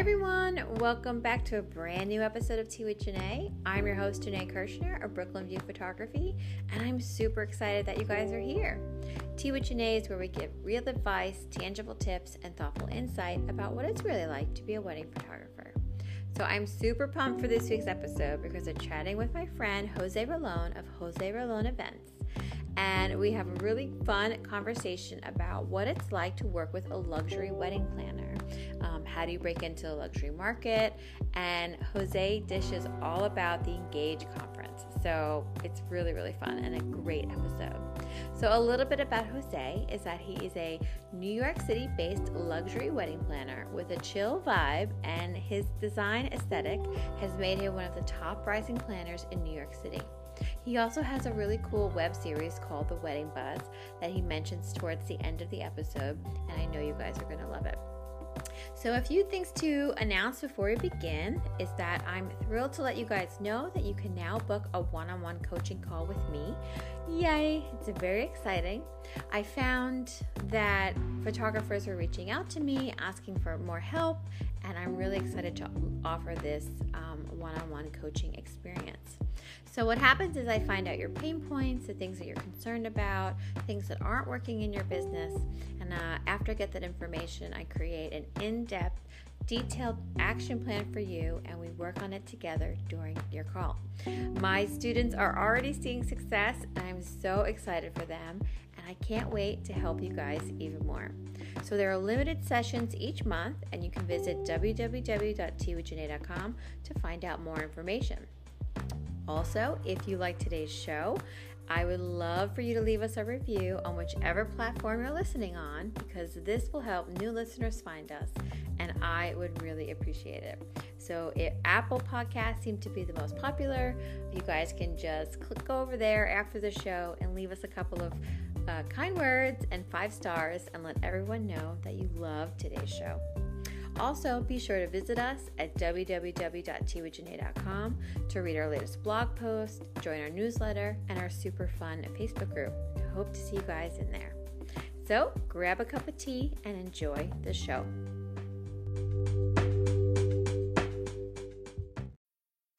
everyone, welcome back to a brand new episode of Tea with Janae. I'm your host, Janae Kirshner of Brooklyn View Photography, and I'm super excited that you guys are here. Tea with Janae is where we give real advice, tangible tips, and thoughtful insight about what it's really like to be a wedding photographer. So I'm super pumped for this week's episode because I'm chatting with my friend Jose Rolon of Jose Rolon Events and we have a really fun conversation about what it's like to work with a luxury wedding planner. Um, how do you break into the luxury market? And Jose dishes all about the Engage conference. So it's really, really fun and a great episode. So, a little bit about Jose is that he is a New York City based luxury wedding planner with a chill vibe, and his design aesthetic has made him one of the top rising planners in New York City. He also has a really cool web series called The Wedding Buzz that he mentions towards the end of the episode, and I know you guys are going to love it. So, a few things to announce before we begin is that I'm thrilled to let you guys know that you can now book a one on one coaching call with me. Yay! It's very exciting. I found that photographers were reaching out to me asking for more help, and I'm really excited to offer this um, one on one coaching experience. So, what happens is I find out your pain points, the things that you're concerned about, things that aren't working in your business. And uh, after I get that information, I create an in depth, detailed action plan for you, and we work on it together during your call. My students are already seeing success, and I'm so excited for them, and I can't wait to help you guys even more. So there are limited sessions each month, and you can visit www.teawithjanae.com to find out more information. Also, if you like today's show, I would love for you to leave us a review on whichever platform you're listening on because this will help new listeners find us and I would really appreciate it. So, if Apple Podcasts seem to be the most popular, you guys can just click over there after the show and leave us a couple of uh, kind words and five stars and let everyone know that you love today's show. Also, be sure to visit us at www.teawithjanae.com to read our latest blog post, join our newsletter, and our super fun Facebook group. I hope to see you guys in there. So, grab a cup of tea and enjoy the show.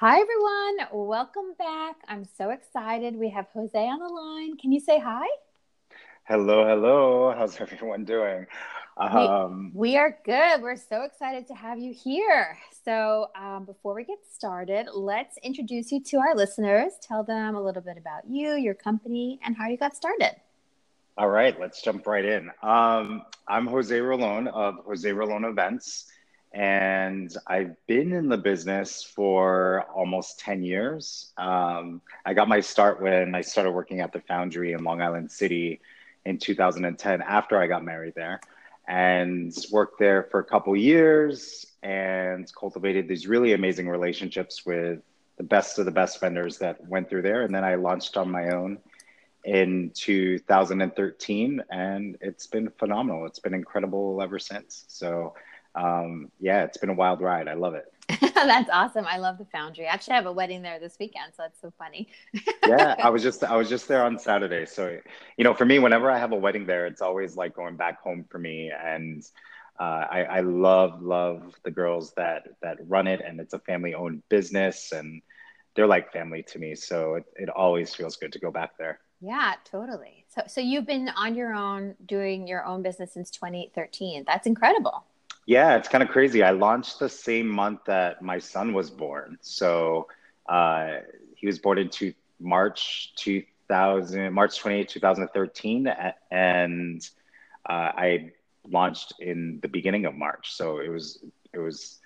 Hi, everyone. Welcome back. I'm so excited. We have Jose on the line. Can you say hi? Hello, hello. How's everyone doing? Um, we, we, are good. We're so excited to have you here. So, um, before we get started, let's introduce you to our listeners. Tell them a little bit about you, your company, and how you got started. All right, let's jump right in. Um, I'm Jose Rolon of Jose Rolon Events and I've been in the business for almost 10 years. Um, I got my start when I started working at the foundry in Long Island City in 2010 after I got married there and worked there for a couple years and cultivated these really amazing relationships with the best of the best vendors that went through there. And then I launched on my own in 2013 and it's been phenomenal. It's been incredible ever since. So um, yeah, it's been a wild ride. I love it. that's awesome. I love the Foundry. Actually, I have a wedding there this weekend, so that's so funny. yeah, I was just I was just there on Saturday. So, you know, for me, whenever I have a wedding there, it's always like going back home for me. And uh, I, I love love the girls that that run it, and it's a family owned business, and they're like family to me. So it, it always feels good to go back there. Yeah, totally. So so you've been on your own doing your own business since 2013. That's incredible. Yeah, it's kind of crazy. I launched the same month that my son was born. So uh, he was born into March 2000, March 28, 2013. And uh, I launched in the beginning of March. So it was, it was,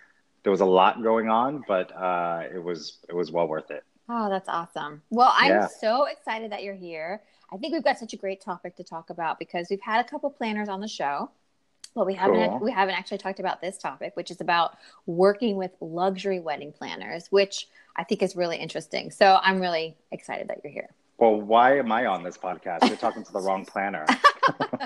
there was a lot going on, but uh, it was, it was well worth it. Oh, that's awesome. Well, I'm yeah. so excited that you're here. I think we've got such a great topic to talk about because we've had a couple planners on the show But we haven't Cool. we haven't actually talked about this topic, which is about working with luxury wedding planners, which I think is really interesting. So I'm really excited that you're here. Well, why am I on this podcast? You're talking to the wrong planner.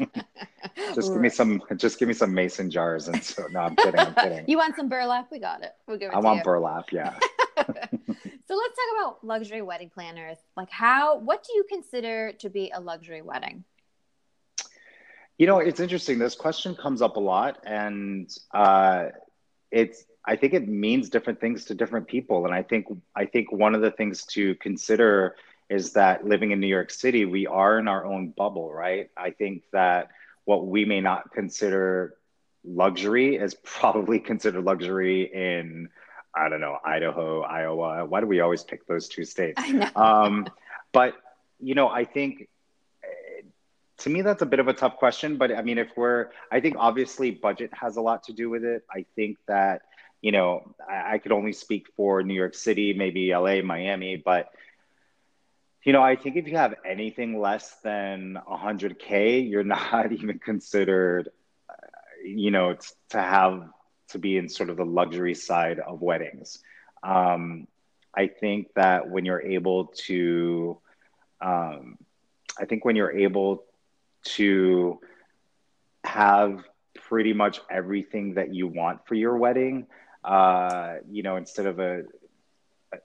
just give me some. Just give me some mason jars, and so no, I'm kidding. I'm kidding. You want some burlap? We got it. We'll give it I want you. burlap. Yeah. so let's talk about luxury wedding planners. Like how what do you consider to be a luxury wedding? You know, it's interesting. This question comes up a lot, and uh, it's. I think it means different things to different people, and I think I think one of the things to consider is that living in New York City, we are in our own bubble, right? I think that what we may not consider luxury is probably considered luxury in I don't know Idaho, Iowa. Why do we always pick those two states? Um, but you know, I think to me that's a bit of a tough question. But I mean, if we're, I think obviously budget has a lot to do with it. I think that you know, I, I could only speak for New York City, maybe LA, Miami, but you know, I think if you have anything less than 100K, you're not even considered, uh, you know, t- to have to be in sort of the luxury side of weddings. Um, I think that when you're able to, um, I think when you're able to have pretty much everything that you want for your wedding, uh, you know, instead of a,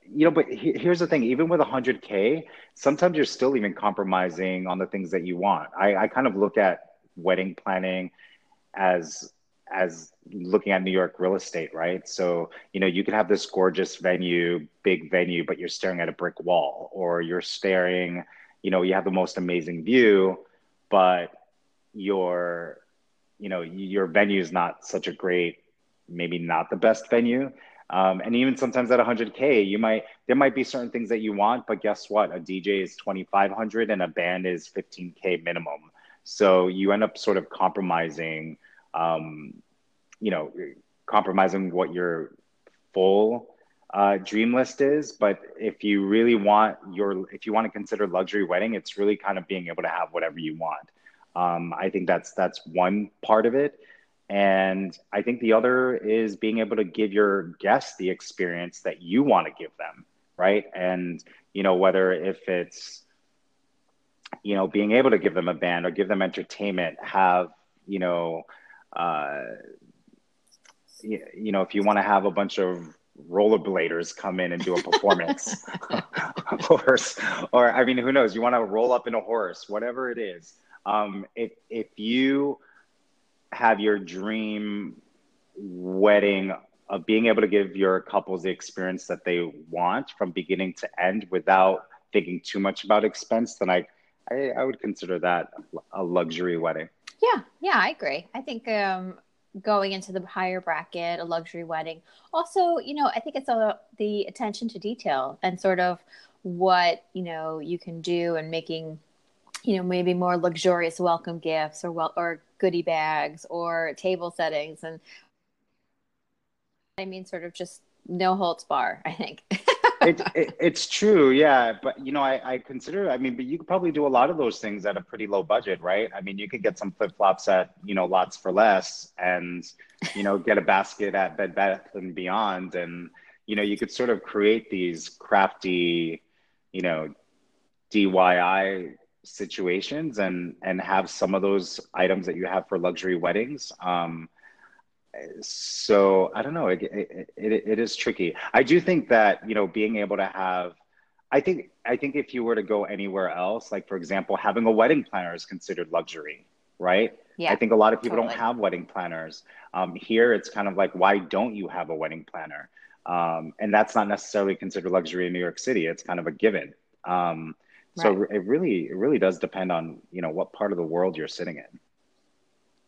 you know, but he- here's the thing, even with 100K, sometimes you're still even compromising on the things that you want. I, I kind of look at wedding planning as as looking at New York real estate, right? So, you know, you can have this gorgeous venue, big venue, but you're staring at a brick wall, or you're staring, you know, you have the most amazing view, but your, you know, your venue is not such a great, maybe not the best venue. Um, and even sometimes at 100K, you might, there might be certain things that you want, but guess what? A DJ is 2,500 and a band is 15K minimum. So you end up sort of compromising, um, you know, compromising what your full uh, dream list is. But if you really want your, if you want to consider luxury wedding, it's really kind of being able to have whatever you want. Um, I think that's that's one part of it, and I think the other is being able to give your guests the experience that you want to give them, right? And you know whether if it's you know being able to give them a band or give them entertainment, have you know. Uh, you know, if you want to have a bunch of rollerbladers come in and do a performance, of or, or I mean, who knows? You want to roll up in a horse, whatever it is. Um, if if you have your dream wedding of being able to give your couples the experience that they want from beginning to end without thinking too much about expense, then I I, I would consider that a luxury wedding. Yeah, yeah, I agree. I think um, going into the higher bracket, a luxury wedding. Also, you know, I think it's all the attention to detail and sort of what you know you can do and making, you know, maybe more luxurious welcome gifts or well or goodie bags or table settings and. I mean, sort of just no holds bar. I think. it, it, it's true, yeah. But you know, I, I consider. I mean, but you could probably do a lot of those things at a pretty low budget, right? I mean, you could get some flip flops at you know lots for less, and you know, get a basket at Bed Bath and Beyond, and you know, you could sort of create these crafty, you know, DIY situations, and and have some of those items that you have for luxury weddings. Um, so I don't know. It, it, it, it is tricky. I do think that you know being able to have, I think I think if you were to go anywhere else, like for example, having a wedding planner is considered luxury, right? Yeah, I think a lot of people totally. don't have wedding planners. Um, here, it's kind of like, why don't you have a wedding planner? Um, and that's not necessarily considered luxury in New York City. It's kind of a given. Um, so Right. it really, it really does depend on you know what part of the world you're sitting in.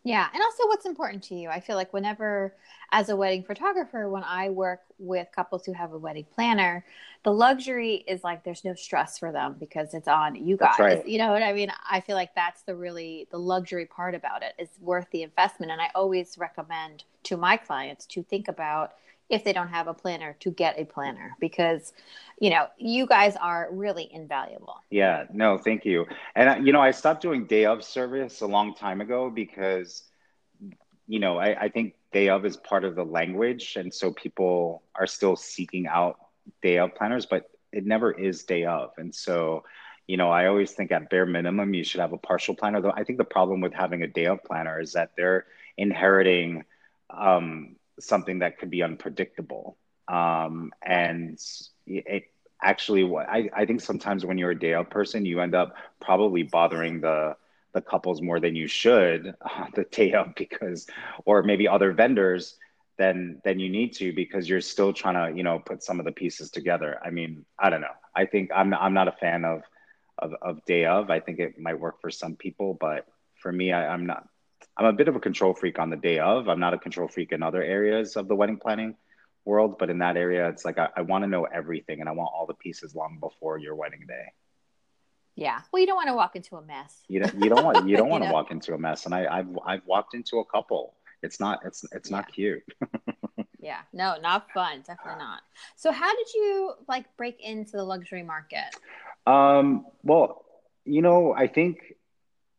Yeah, and also what's important to you. I feel like whenever, as a wedding photographer, when I work with couples who have a wedding planner, the luxury is like there's no stress for them because it's on you guys. Right. You know what I mean? I feel like that's the really the luxury part about it. It's worth the investment, and I always recommend to my clients to think about if they don't have a planner to get a planner because you know you guys are really invaluable. Yeah, no, thank you. And you know, I stopped doing day of service a long time ago because you know, I, I think day of is part of the language. And so people are still seeking out day of planners, but it never is day of. And so, you know, I always think at bare minimum, you should have a partial planner. Though I think the problem with having a day of planner is that they're inheriting um, something that could be unpredictable. Um, and it, actually, what I, I think sometimes when you're a day of person, you end up probably bothering the the couples more than you should on uh, the day of because, or maybe other vendors than than you need to because you're still trying to you know put some of the pieces together. I mean, I don't know. I think I'm I'm not a fan of of, of day of. I think it might work for some people, but for me, I, I'm not. I'm a bit of a control freak on the day of. I'm not a control freak in other areas of the wedding planning world, but in that area, it's like I, I want to know everything and I want all the pieces long before your wedding day. Yeah. Well, you don't want to walk into a mess. You don't. You don't want. You don't want to walk into a mess. And I, I've I've walked into a couple. It's not. It's it's yeah. not cute. yeah. No, not fun. Definitely not. So, how did you like break into the luxury market? Um. Well, you know, I think,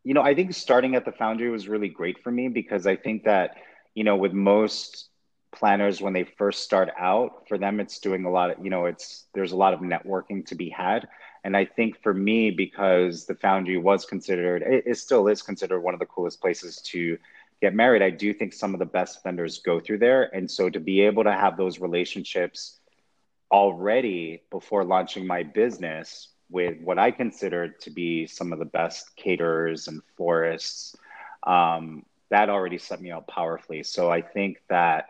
you know, I think starting at the foundry was really great for me because I think that, you know, with most planners when they first start out, for them, it's doing a lot of, you know, it's there's a lot of networking to be had and I think for me, because the Foundry was considered, it, it, still is considered one of the coolest places to get married, I do think some of the best vendors go through there. And so to be able to have those relationships already before launching my business with what I consider to be some of the best caterers and florists, um, that already set me up powerfully. So I think that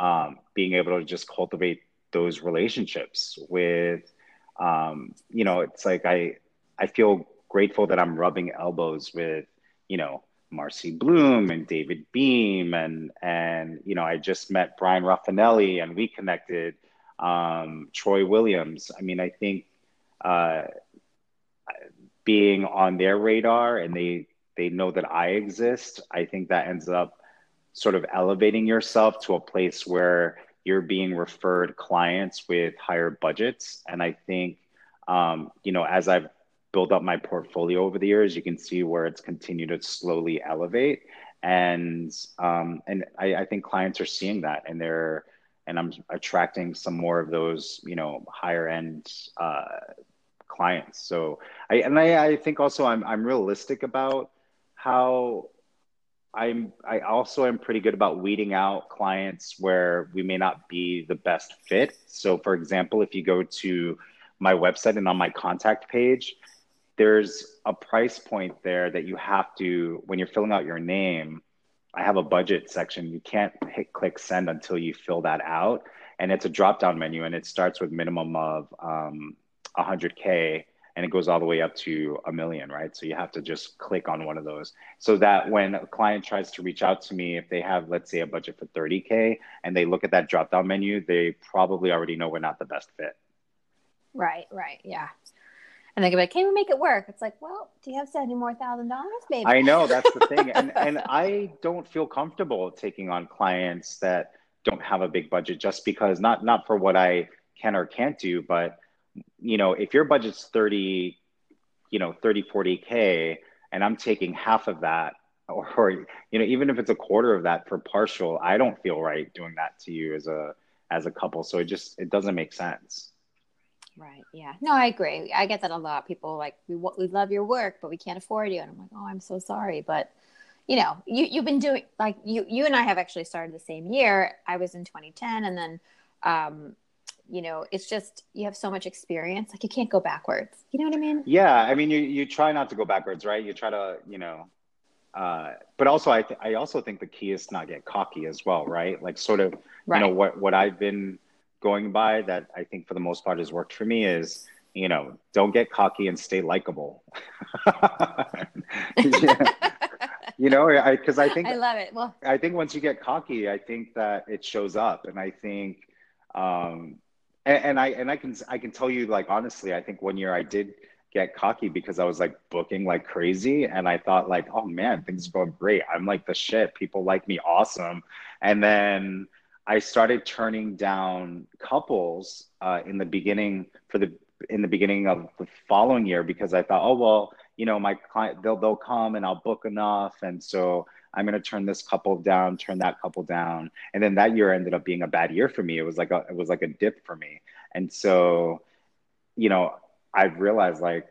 um, being able to just cultivate those relationships with um, you know, it's like I I feel grateful that I'm rubbing elbows with, you know, Marcy Blum and David Beahm and and you know I just met Bryan Rafanelli and we connected um, Troy Williams. I mean I think uh, being on their radar and they they know that I exist. I think that ends up sort of elevating yourself to a place where you're being referred clients with higher budgets. And I think, um, you know, as I've built up my portfolio over the years, you can see where it's continued to slowly elevate. And um, and I, I think clients are seeing that, and they're and I'm attracting some more of those, you know, higher end uh, clients. So I and I, I think also I'm I'm realistic about how I'm I also am pretty good about weeding out clients where we may not be the best fit. So for example, if you go to my website and on my contact page, there's a price point there that you have to when you're filling out your name, I have a budget section. You can't hit click send until you fill that out. And it's a drop down menu and it starts with minimum of um, 100K and it goes all the way up to a million, right? So you have to just click on one of those so that when a client tries to reach out to me, if they have, let's say, a budget for 30K and they look at that drop down menu, they probably already know we're not the best fit. Right, right. Yeah. And they can be like, can we make it work? It's like, well, do you have seventy more thousand dollars, maybe?" I know that's the thing. and and I don't feel comfortable taking on clients that don't have a big budget just because not not for what I can or can't do, but you know, if your budget's 30, you know, 30, 40K, and I'm taking half of that, or, or, you know, even if it's a quarter of that for partial, I don't feel right doing that to you as a, as a couple. So it just, it doesn't make sense. Right. Yeah. No, I agree. I get that a lot. People like, we, we love your work, but we can't afford you. And I'm like, oh, I'm so sorry. But, you know, you, you've been doing like you, you and I have actually started the same year. I was in 2010 and then, um, you know it's just you have so much experience like you can't go backwards. You know what i mean? Yeah i mean you, you try not to go backwards right? You try to you know uh, but also I, th- I also think the key is to not get cocky as well right? Like sort of right. you know what what i've been going by that i think for the most part has worked for me is you know don't get cocky and stay likable. You know I because I, I think i love it. Well i think once you get cocky i think that it shows up. And i think um, and, and I and I can I can tell you like honestly, I think one year I did get cocky because I was like booking like crazy and I thought like, oh man, things are going great. I'm like the shit. People like me awesome. And then I started turning down couples uh, in the beginning for the in the beginning of the following year because I thought, oh well, you know, my client they'll they'll come and I'll book enough, and so I'm gonna turn this couple down, turn that couple down, and then that year ended up being a bad year for me. It was like a it was like a dip for me, and so, you know, I've realized like,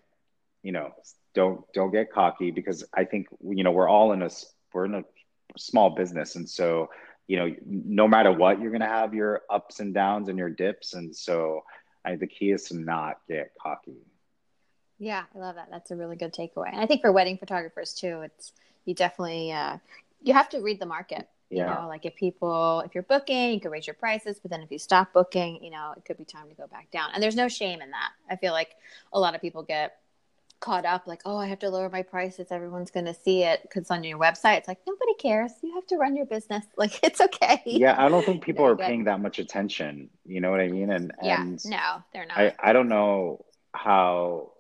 you know, don't don't get cocky because I think you know we're all in a we're in a small business, and so you know, no matter what, you're gonna have your ups and downs and your dips, and so I, the key is to not get cocky. Yeah, I love that. That's a really good takeaway. And I think for wedding photographers too, it's you definitely uh, you have to read the market. You yeah. know, like if people if you're booking, you can raise your prices, but then if you stop booking, you know, it could be time to go back down. And there's no shame in that. I feel like a lot of people get caught up like, oh, I have to lower my prices. Everyone's going to see it because on your website, it's like nobody cares. You have to run your business. Like it's okay. Yeah, I don't think people are paying that much attention. You know what I mean? And yeah, and no, they're not. I, I don't know how.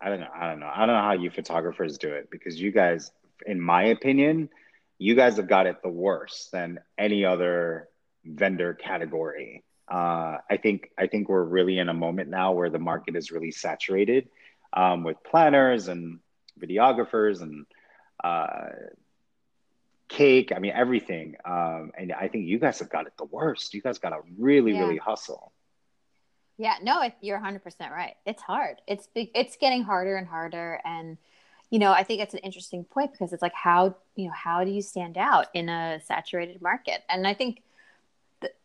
I don't know. I don't know. I don't know how you photographers do it because you guys, in my opinion, you guys have got it the worst than any other vendor category. Uh, I think I think we're really in a moment now where the market is really saturated um, with planners and videographers and uh, cake. I mean, everything. Um, and I think you guys have got it the worst. You guys got to really, yeah. really hustle. Yeah, no, you're 100% right. It's hard. It's it's getting harder and harder and you know, I think it's an interesting point because it's like how, you know, how do you stand out in a saturated market? And I think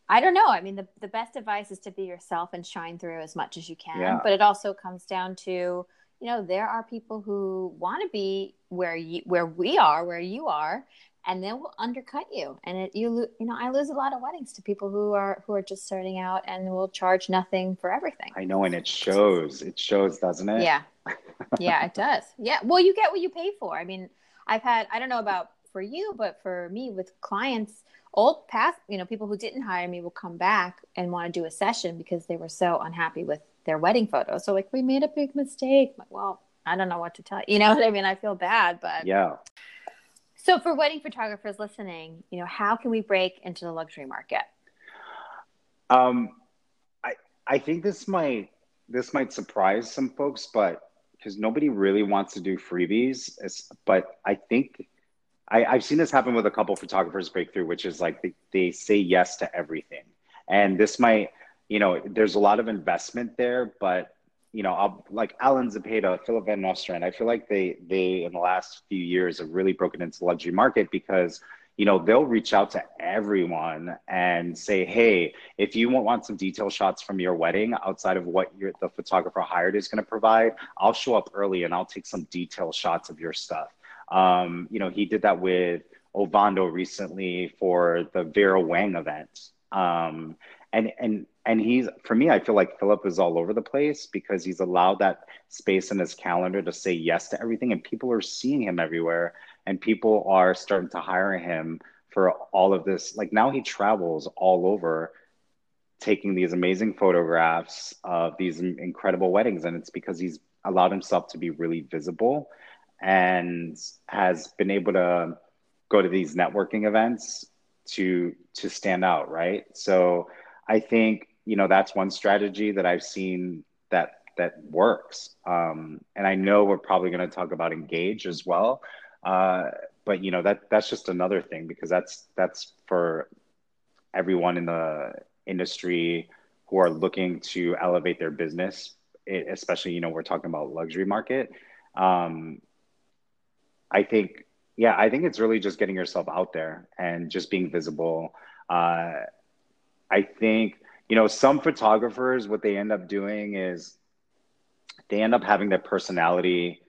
I don't know. I mean, the, the best advice is to be yourself and shine through as much as you can. Yeah. But it also comes down to you know there are people who want to be where you where we are where you are and they will undercut you and it you you know i lose a lot of weddings to people who are who are just starting out and will charge nothing for everything i know and it shows it shows doesn't it yeah yeah it does yeah well you get what you pay for i mean i've had i don't know about for you but for me with clients old past you know people who didn't hire me will come back and want to do a session because they were so unhappy with their wedding photos. So like we made a big mistake. Like, well, I don't know what to tell you. You know what I mean? I feel bad, but yeah. So for wedding photographers listening, you know, how can we break into the luxury market? Um, I I think this might this might surprise some folks, but because nobody really wants to do freebies, but I think I, I've seen this happen with a couple photographers breakthrough, which is like they, they say yes to everything, and this might you know, there's a lot of investment there, but you know, I'll, like Allan Zepeda, Philip Van Nostrand, I feel like they they in the last few years have really broken into the luxury market because you know they'll reach out to everyone and say, hey, if you want, some detail shots from your wedding outside of what your the photographer hired is going to provide, I'll show up early and I'll take some detail shots of your stuff. Um, you know, he did that with Ovando recently for the Vera Wang event. Um, and and and he's for me i feel like philip is all over the place because he's allowed that space in his calendar to say yes to everything and people are seeing him everywhere and people are starting to hire him for all of this like now he travels all over taking these amazing photographs of these incredible weddings and it's because he's allowed himself to be really visible and has been able to go to these networking events to to stand out right so I think you know that's one strategy that I've seen that that works. Um, and I know we're probably going to talk about engage as well, uh, but you know that that's just another thing because that's that's for everyone in the industry who are looking to elevate their business, especially you know we're talking about luxury market. Um, I think yeah, I think it's really just getting yourself out there and just being visible. Uh, I think, you know, some photographers, what they end up doing is they end up having their personality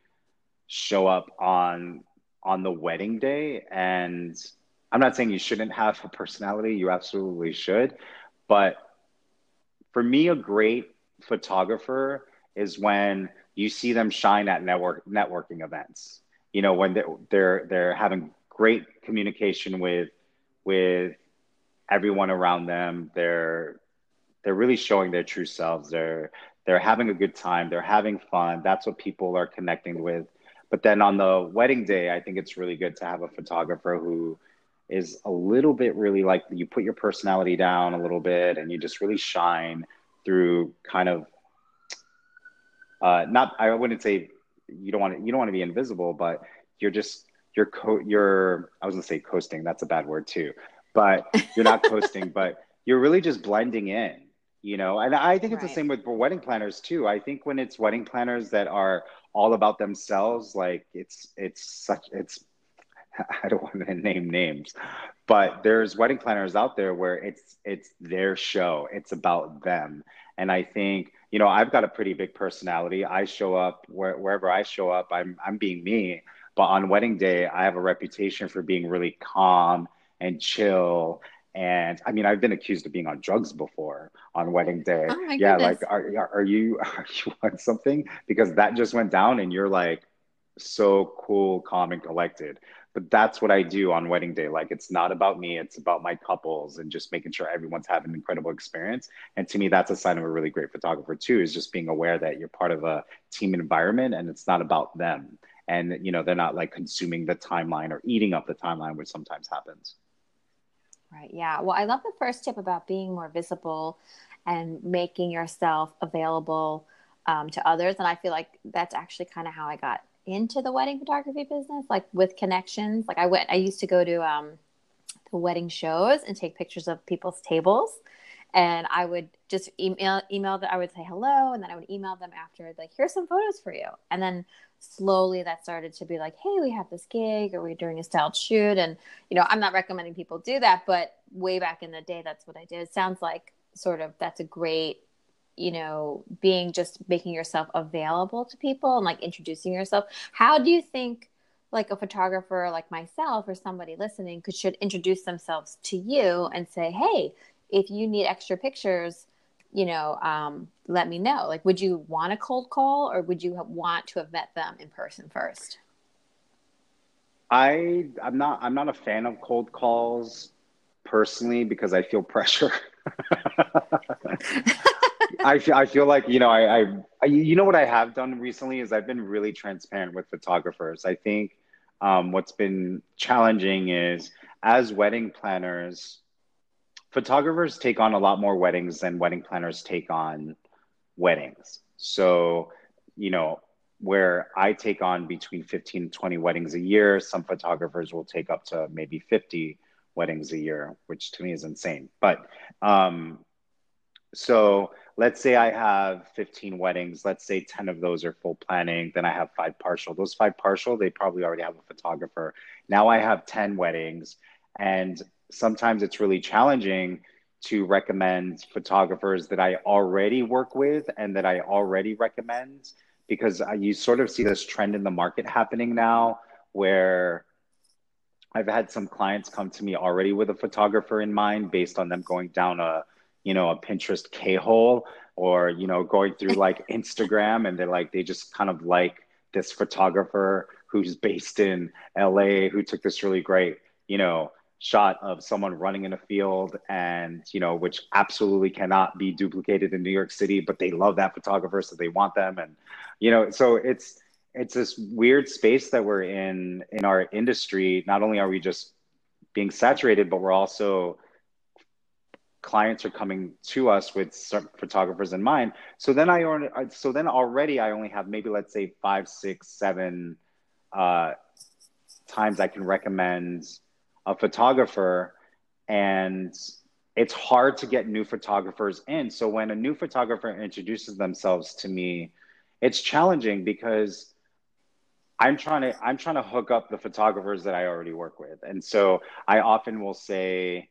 show up on on the wedding day and i'm not saying you shouldn't have a personality you absolutely should but for me a great photographer is when you see them shine at network networking events you know when they're they're, they're having great communication with with everyone around them. They're they're really showing their true selves. They're they're having a good time. They're having fun. That's what people are connecting with. But then on the wedding day, I think it's really good to have a photographer who is a little bit really like you put your personality down a little bit and you just really shine through kind of uh, not I wouldn't say you don't want to, you don't want to be invisible, but you're just you're co- you're I was gonna say coasting. That's a bad word too, but you're not coasting, but you're really just blending in. You know, and I think it's right. the same with wedding planners too. I think when it's wedding planners that are all about themselves, like it's it's such it's I don't want to name names, but there's wedding planners out there where it's it's their show. It's about them. And I think, you know, I've got a pretty big personality. I show up where, wherever I show up, I'm I'm being me. But on wedding day, I have a reputation for being really calm and chill. And I mean, I've been accused of being on drugs before on wedding day. Oh yeah, goodness. like are, are you are you on something? Because that just went down and you're like so cool, calm, and collected but that's what I do on wedding day. Like it's not about me, it's about my couples and just making sure everyone's having an incredible experience. And to me, that's a sign of a really great photographer too, is just being aware that you're part of a team environment and it's not about them. And you know, they're not like consuming the timeline or eating up the timeline, which sometimes happens. Right. Yeah. Well, I love the first tip about being more visible and making yourself available um, to others. And I feel like that's actually kind of how I got into the wedding photography business, like with connections. Like I went, I used to go to um, the wedding shows and take pictures of people's tables. And I would just email email that I would say hello, and then I would email them after like here's some photos for you. And then slowly that started to be like, hey, we have this gig, or we're doing a styled shoot. And you know, I'm not recommending people do that, but way back in the day, that's what I did. It sounds like sort of that's a great you know being just making yourself available to people and like introducing yourself how do you think like a photographer like myself or somebody listening could should introduce themselves to you and say hey if you need extra pictures you know um, let me know. Like would you want a cold call or would you want to have met them in person first? I i'm not i'm not a fan of cold calls personally because i feel pressure. I feel, I feel like you know I, I, I you know what I have done recently is I've been really transparent with photographers. I think um, what's been challenging is as wedding planners, photographers take on a lot more weddings than wedding planners take on weddings. So you know where I take on between 15 and 20 weddings a year, some photographers will take up to maybe 50 weddings a year, which to me is insane. But um, so let's say I have 15 weddings. Let's say 10 of those are full planning. Then I have five partial. Those five partial, they probably already have a photographer. Now I have 10 weddings. And sometimes it's really challenging to recommend photographers that I already work with and that I already recommend because you sort of see this trend in the market happening now where I've had some clients come to me already with a photographer in mind based on them going down a you know, a Pinterest K hole or, you know, going through like Instagram and they're like, they just kind of like this photographer who's based in LA who took this really great, you know, shot of someone running in a field and, you know, which absolutely cannot be duplicated in New York City, but they love that photographer. So they want them. And, you know, so it's, it's this weird space that we're in in our industry. Not only are we just being saturated, but we're also clients are coming to us with certain photographers in mind. So then I only, so then already I only have maybe let's say five, six, seven uh, times I can recommend a photographer, and it's hard to get new photographers in. So when a new photographer introduces themselves to me, it's challenging because I'm trying to I'm trying to hook up the photographers that I already work with, and so I often will say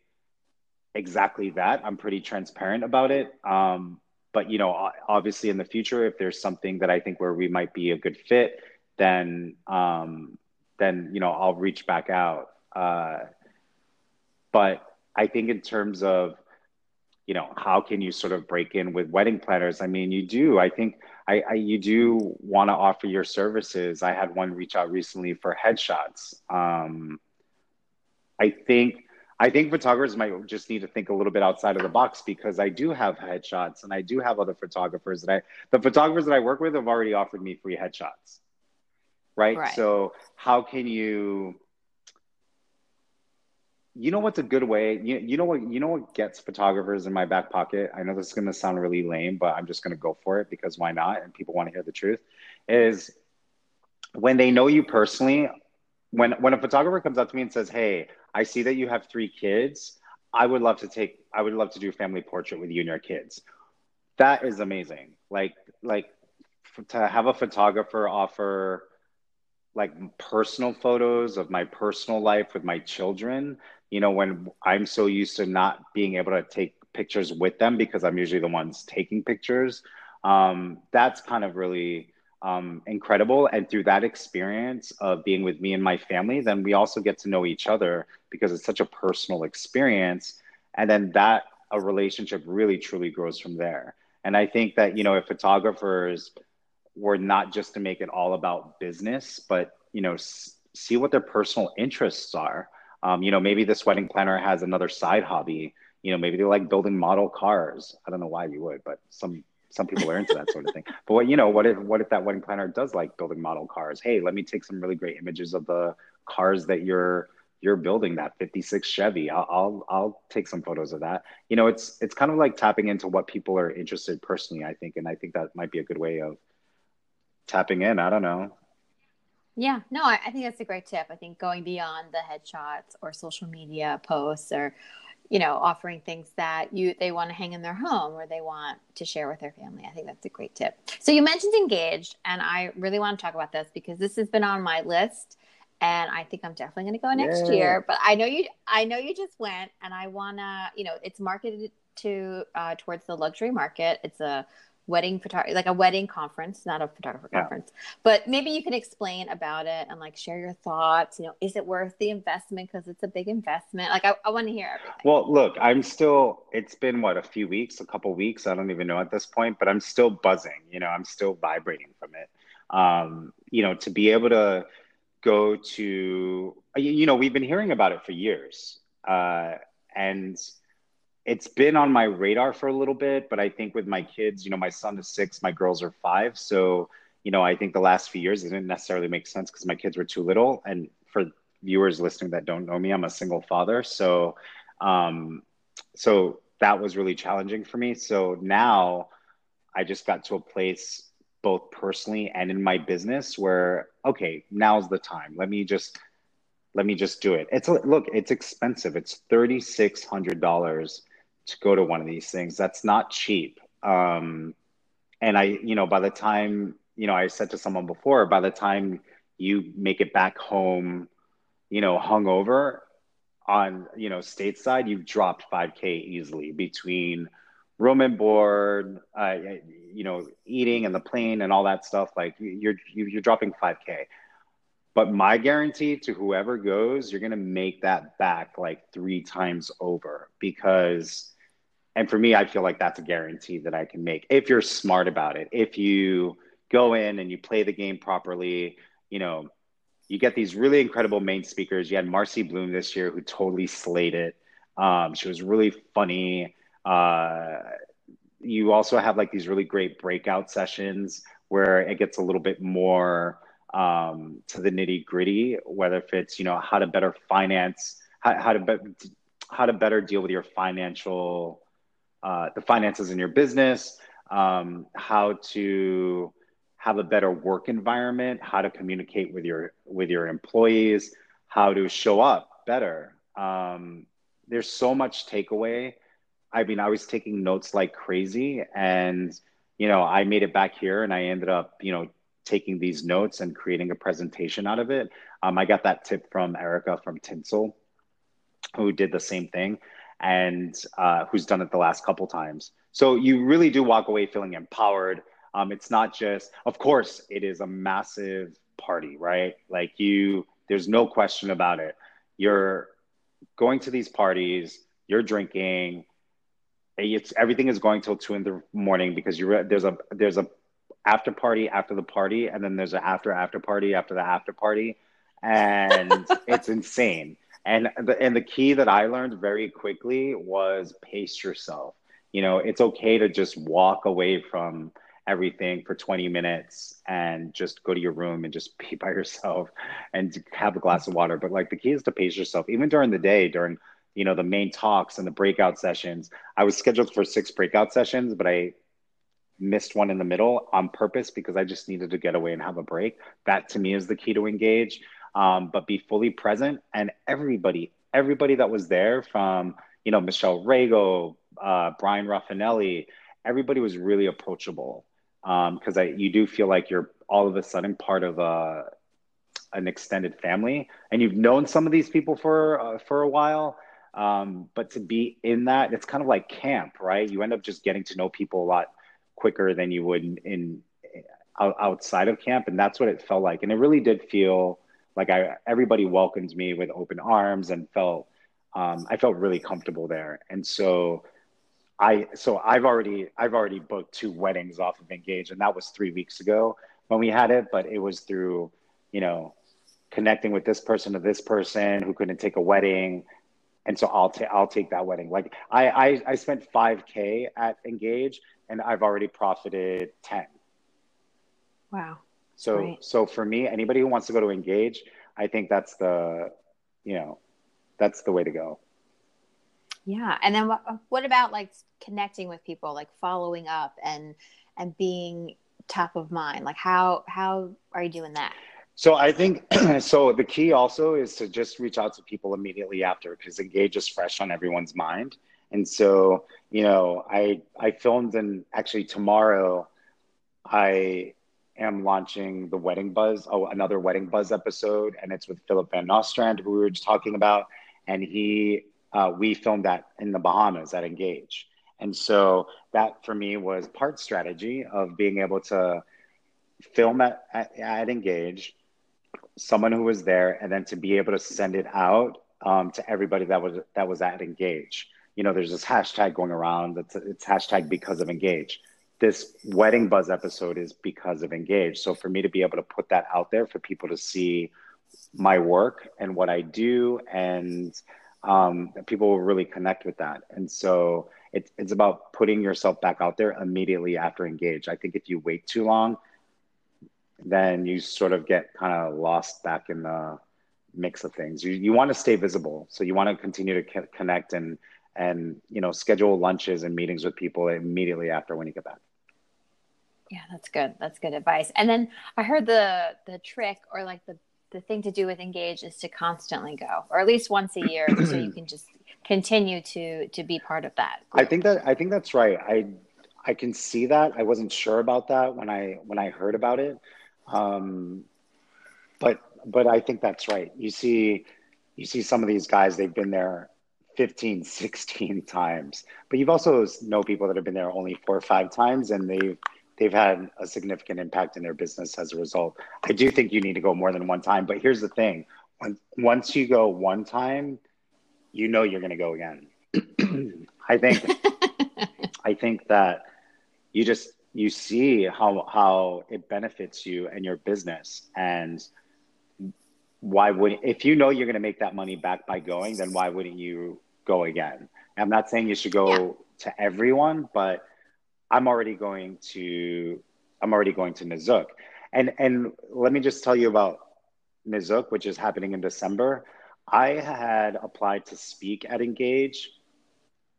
exactly that. I'm pretty transparent about it. Um, but you know, obviously, in the future, if there's something that I think where we might be a good fit, then um, then you know I'll reach back out. Uh, but I think in terms of you know how can you sort of break in with wedding planners? I mean, you do. I think I, I you do want to offer your services. I had one reach out recently for headshots. Um, I think I think photographers might just need to think a little bit outside of the box because I do have headshots and I do have other photographers that I, the photographers that I work with have already offered me free headshots. Right. right. So, how can you, you know, what's a good way? You, you know what, you know what gets photographers in my back pocket? I know this is going to sound really lame, but I'm just going to go for it because why not? And people want to hear the truth is when they know you personally, when when a photographer comes up to me and says, "Hey, I see that you have three kids. I would love to take. I would love to do a family portrait with you and your kids." That is amazing. Like like to have a photographer offer like personal photos of my personal life with my children you know when i'm so used to not being able to take pictures with them because i'm usually the ones taking pictures um, that's kind of really um, incredible and through that experience of being with me and my family then we also get to know each other because it's such a personal experience and then that a relationship really truly grows from there and i think that you know if photographers were not just to make it all about business, but you know, s- see what their personal interests are. Um, you know, maybe this wedding planner has another side hobby. You know, maybe they like building model cars. I don't know why you would, but some some people are into that sort of thing. But what you know, what if what if that wedding planner does like building model cars? Hey, let me take some really great images of the cars that you're you're building that 56 Chevy. I'll, I'll, I'll take some photos of that. You know, it's it's kind of like tapping into what people are interested personally. I think, and I think that might be a good way of tapping in. I don't know. Yeah, no, I, I think that's a great tip. I think going beyond the headshots or social media posts or, you know, offering things that you they want to hang in their home or they want to share with their family. I think that's a great tip. So you mentioned engaged, and I really want to talk about this because this has been on my list, and I think I'm definitely going to go next Yeah. year. But I know you, I know you just went, and I wanna, you know, it's marketed to uh, towards the luxury market. It's a wedding photography like a wedding conference not a photographer Yeah. conference but maybe you can explain about it and like share your thoughts you know is it worth the investment because it's a big investment like i, I want to hear everything Well, look, I'm still, it's been what, a few weeks, a couple weeks. I don't even know at this point, but I'm still buzzing, you know, I'm still vibrating from it. Um, you know, to be able to go to, you you know, we've been hearing about it for years. Uh, and it's been on my radar for a little bit, but I think with my kids, you know, my son is six, my girls are five. So, you know, I think the last few years it didn't necessarily make sense because my kids were too little. And for viewers listening that don't know me, I'm a single father. So, um, so that was really challenging for me. So now I just got to a place both personally and in my business where, okay, now's the time. Let me just let me just do it. It's look, it's expensive. It's thirty six hundred dollars to go to one of these things. That's not cheap. Um, and I, you know, by the time, you know, I said to someone before, by the time you make it back home, you know, hungover on, you know, stateside, you've dropped 5K easily between room and board, uh, you know, eating and the plane and all that stuff. Like you're, you're dropping 5K. But my guarantee to whoever goes, you're going to make that back like three times over because and for me, I feel like that's a guarantee that I can make if you're smart about it. If you go in and you play the game properly, you know, you get these really incredible main speakers. You had Marcy Blum this year who totally slayed it. Um, she was really funny. Uh, you also have like these really great breakout sessions where it gets a little bit more um, to the nitty gritty, whether if it's, you know, how to better finance, how, how to how to better deal with your financial uh, the finances in your business, um, how to have a better work environment, how to communicate with your with your employees, how to show up better. Um, there's so much takeaway. I mean, I was taking notes like crazy, and you know, I made it back here, and I ended up, you know, taking these notes and creating a presentation out of it. Um, I got that tip from Erica from Tinsel, who did the same thing and uh, who's done it the last couple times. So you really do walk away feeling empowered. Um, it's not just, of course, it is a massive party, right? Like you, there's no question about it. You're going to these parties, you're drinking. It's everything is going till two in the morning because you're there's a there's a after party after the party, and then there's an after after party after the after party, and it's insane and the, and the key that I learned very quickly was pace yourself. You know, it's okay to just walk away from everything for 20 minutes and just go to your room and just be by yourself and have a glass of water. But like the key is to pace yourself, even during the day, during you know the main talks and the breakout sessions. I was scheduled for six breakout sessions, but I missed one in the middle on purpose because I just needed to get away and have a break. That to me is the key to engage. Um, but be fully present and everybody, everybody that was there from, you know, Michelle Rago, uh, Bryan Rafanelli, everybody was really approachable because um, you do feel like you're all of a sudden part of a an extended family, and you've known some of these people for uh, for a while. Um, but to be in that, it's kind of like camp, right? You end up just getting to know people a lot quicker than you would in, in outside of camp, and that's what it felt like. And it really did feel like I everybody welcomed me with open arms and felt um, I felt really comfortable there. And so I so I've already I've already booked two weddings off of Engage, and that was three weeks ago when we had it. But it was through, you know, connecting with this person to this person who couldn't take a wedding, and so I'll take I'll take that wedding. Like I I, I spent five k at Engage, and I've already profited ten. Wow. So Great. so for me, anybody who wants to go to Engage, I think that's the, you know, that's the way to go. Yeah, and then what, what about like connecting with people, like following up and and being top of mind? Like how how are you doing that? So I think so. The key also is to just reach out to people immediately after because Engage is fresh on everyone's mind. And so you know, I I filmed and actually tomorrow, I am launching the Wedding Buzz, oh another Wedding Buzz episode, and it's with Philip Van Nostrand, who we were just talking about, and he uh, we filmed that in the Bahamas at Engage. And so that for me was part strategy of being able to film at, at, at Engage, someone who was there, and then to be able to send it out um, to everybody that was that was at Engage. You know, there's this hashtag going around that's it's hashtag because of Engage. This wedding buzz episode is because of Engage. So for me to be able to put that out there for people to see my work and what I do and um, people will really connect with that. And so it, it's about putting yourself back out there immediately after engage. I think if you wait too long, then you sort of get kind of lost back in the mix of things. You, you want to stay visible. So you want to continue to c- connect and, and, you know, schedule lunches and meetings with people immediately after when you get back. Yeah, that's good. That's good advice. And then I heard the the trick or like the the thing to do with engage is to constantly go or at least once a year so you can just continue to to be part of that group. i think that i think that's right i i can see that i wasn't sure about that when i when i heard about it um but but i think that's right you see you see some of these guys they've been there 15 16 times but you've also know people that have been there only four or five times and they've they've had a significant impact in their business as a result. I do think you need to go more than one time, but here's the thing: once you go one time, you know you're going to go again. I think I think that you just you see how how it benefits you and your business and why would if you know you're going to make that money back by going then why wouldn't you go again i'm not saying you should go yeah. to everyone but I'm already going to I'm already going to Nizuc. And and let me just tell you about Nizuc, which is happening in December. I had applied to speak at Engage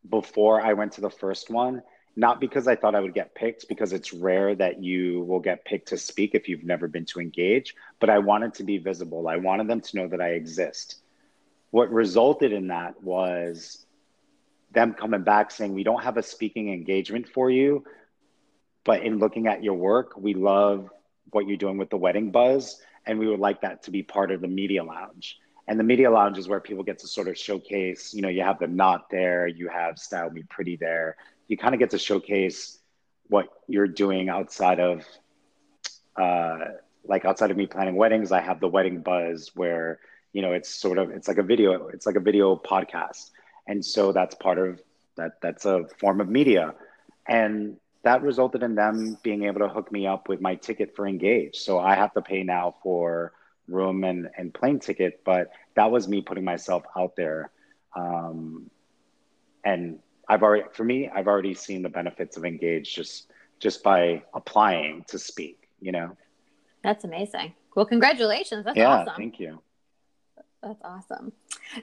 before I went to the first one, not because I thought I would get picked, because it's rare that you will get picked to speak if you've never been to Engage, but I wanted to be visible. I wanted them to know that I exist. What resulted in that was them coming back saying we don't have a speaking engagement for you but in looking at your work we love what you're doing with the wedding buzz and we would like that to be part of the media lounge. And the media lounge is where people get to sort of showcase you know you have the knot there you have style me pretty there. You kind of get to showcase what you're doing outside of uh, like outside of me planning weddings. I have the wedding buzz where you know it's sort of it's like a video it's like a video podcast. And so that's part of that that's a form of media. And that resulted in them being able to hook me up with my ticket for engage. So i have to pay now for room and, and plane ticket but that was me putting myself out there. Um, and i've already for me i've already seen the benefits of engage just just by applying to speak you know? That's amazing. Well congratulations. That's awesome. yeah, awesome. thank you that's awesome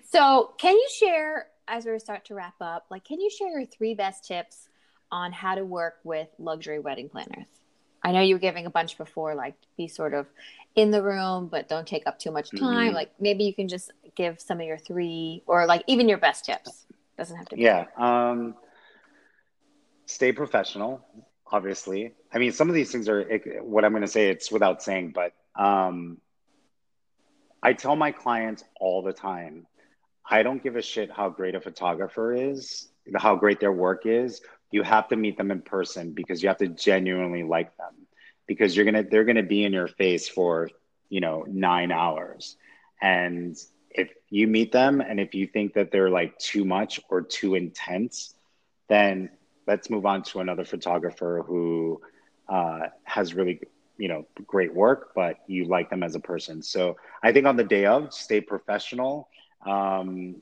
so can you share as we start to wrap up, like, can you share your three best tips on how to work with luxury wedding planners. I know you were giving a bunch before, like be sort of in the room, but don't take up too much time. Mm-hmm. Like maybe you can just give some of your three or like even your best tips. Doesn't have to be. Yeah. Um, stay professional, obviously. I mean, some of these things are what I'm going to say, it's without saying, but um, I tell my clients all the time I don't give a shit how great a photographer is, how great their work is. You have to meet them in person because you have to genuinely like them because you're going to they're going to be in your face for, you know, 9 hours. And if you meet them and if you think that they're like too much or too intense, then let's move on to another photographer who uh, has really you know great work but you like them as a person. So i think on the day of stay professional um,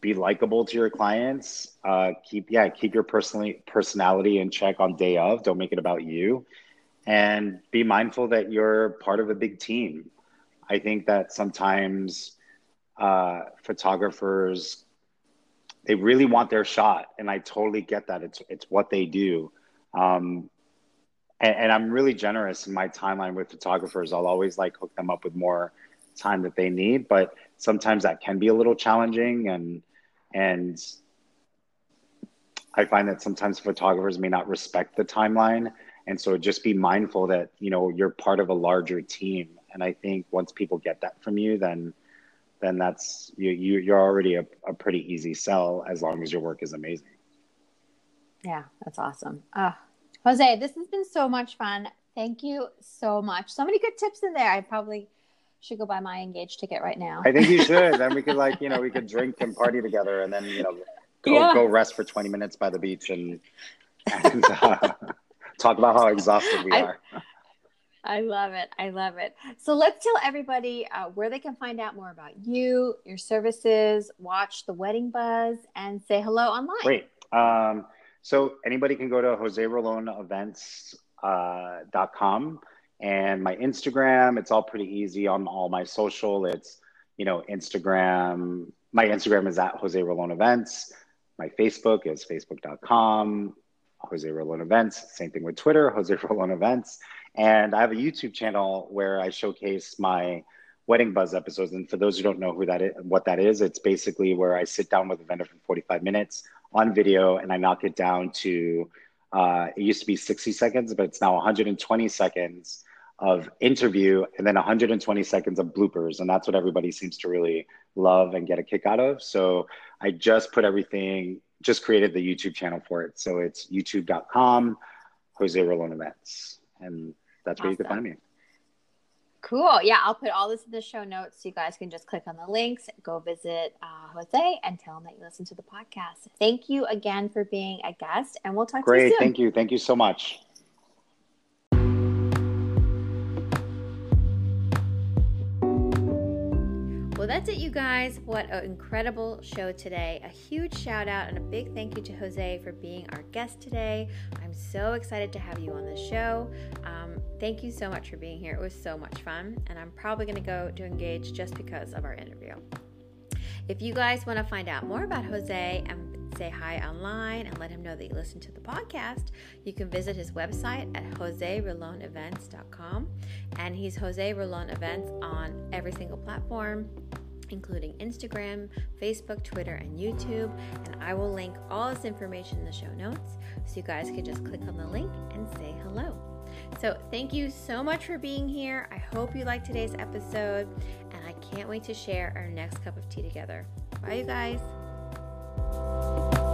be likable to your clients uh, keep yeah keep your personally personality in check on day of. Don't make it about you. And be mindful that you're part of a big team. I think that sometimes uh, photographers they really want their shot and i totally get that. It's it's what they do. Um, and, and, i'm really generous in my timeline with photographers i'll always like hook them up with more time that they need but sometimes that can be a little challenging and and i find that sometimes photographers may not respect the timeline and so just be mindful that you know you're part of a larger team and i think once people get that from you then then that's you, you you're already a, a pretty easy sell as long as your work is amazing. Yeah, that's awesome. Uh, Jose, this has been so much fun. Thank you so much. So many good tips in there. I probably should go buy my engaged ticket right now. I think you should. then we could like, you know, we could drink and party together and then, you know, go, yeah. go rest for 20 minutes by the beach and, and uh, talk about how exhausted we I, are. I love it. I love it. So let's tell everybody uh, where they can find out more about you, your services, watch the Wedding Buzz, and say hello online. Great. Um, so anybody can go to joserolonevents.com uh, and my Instagram. It's all pretty easy on all my social. It's, you know, Instagram. My Instagram is at Jose Rolón Events. My Facebook is facebook.com, Jose Rolón Events. Same thing with Twitter, Jose Rolón Events. And I have a YouTube channel where I showcase my Wedding Buzz episodes. And for those who don't know who that is, what that is, it's basically where I sit down with a vendor for 45 minutes on video and I knock it down to, uh, it used to be 60 seconds, but it's now 120 seconds of interview and then 120 seconds of bloopers. And that's what everybody seems to really love and get a kick out of. So I just put everything, just created the YouTube channel for it. So it's youtube.com, Jose Rolón Events. And that's awesome. where you can find me. Cool. Yeah, I'll put all this in the show notes so you guys can just click on the links, go visit uh, Jose, and tell him that you listen to the podcast. Thank you again for being a guest, and we'll talk Great. to you soon. Great. Thank you. Thank you so much. Well, that's it, you guys. What an incredible show today. A huge shout out and a big thank you to Jose for being our guest today. I'm so excited to have you on the show. Um, thank you so much for being here. It was so much fun, and I'm probably going to go to Engage just because of our interview. If you guys want to find out more about Jose and say hi online and let him know that you listen to the podcast, you can visit his website at joserolonevents.com. And he's Jose Rolón Events on every single platform including Instagram, Facebook, Twitter, and YouTube. And I will link all this information in the show notes so you guys can just click on the link and say hello. So, thank you so much for being here. I hope you liked today's episode, and I can't wait to share our next cup of tea together. Bye, you guys. Thank you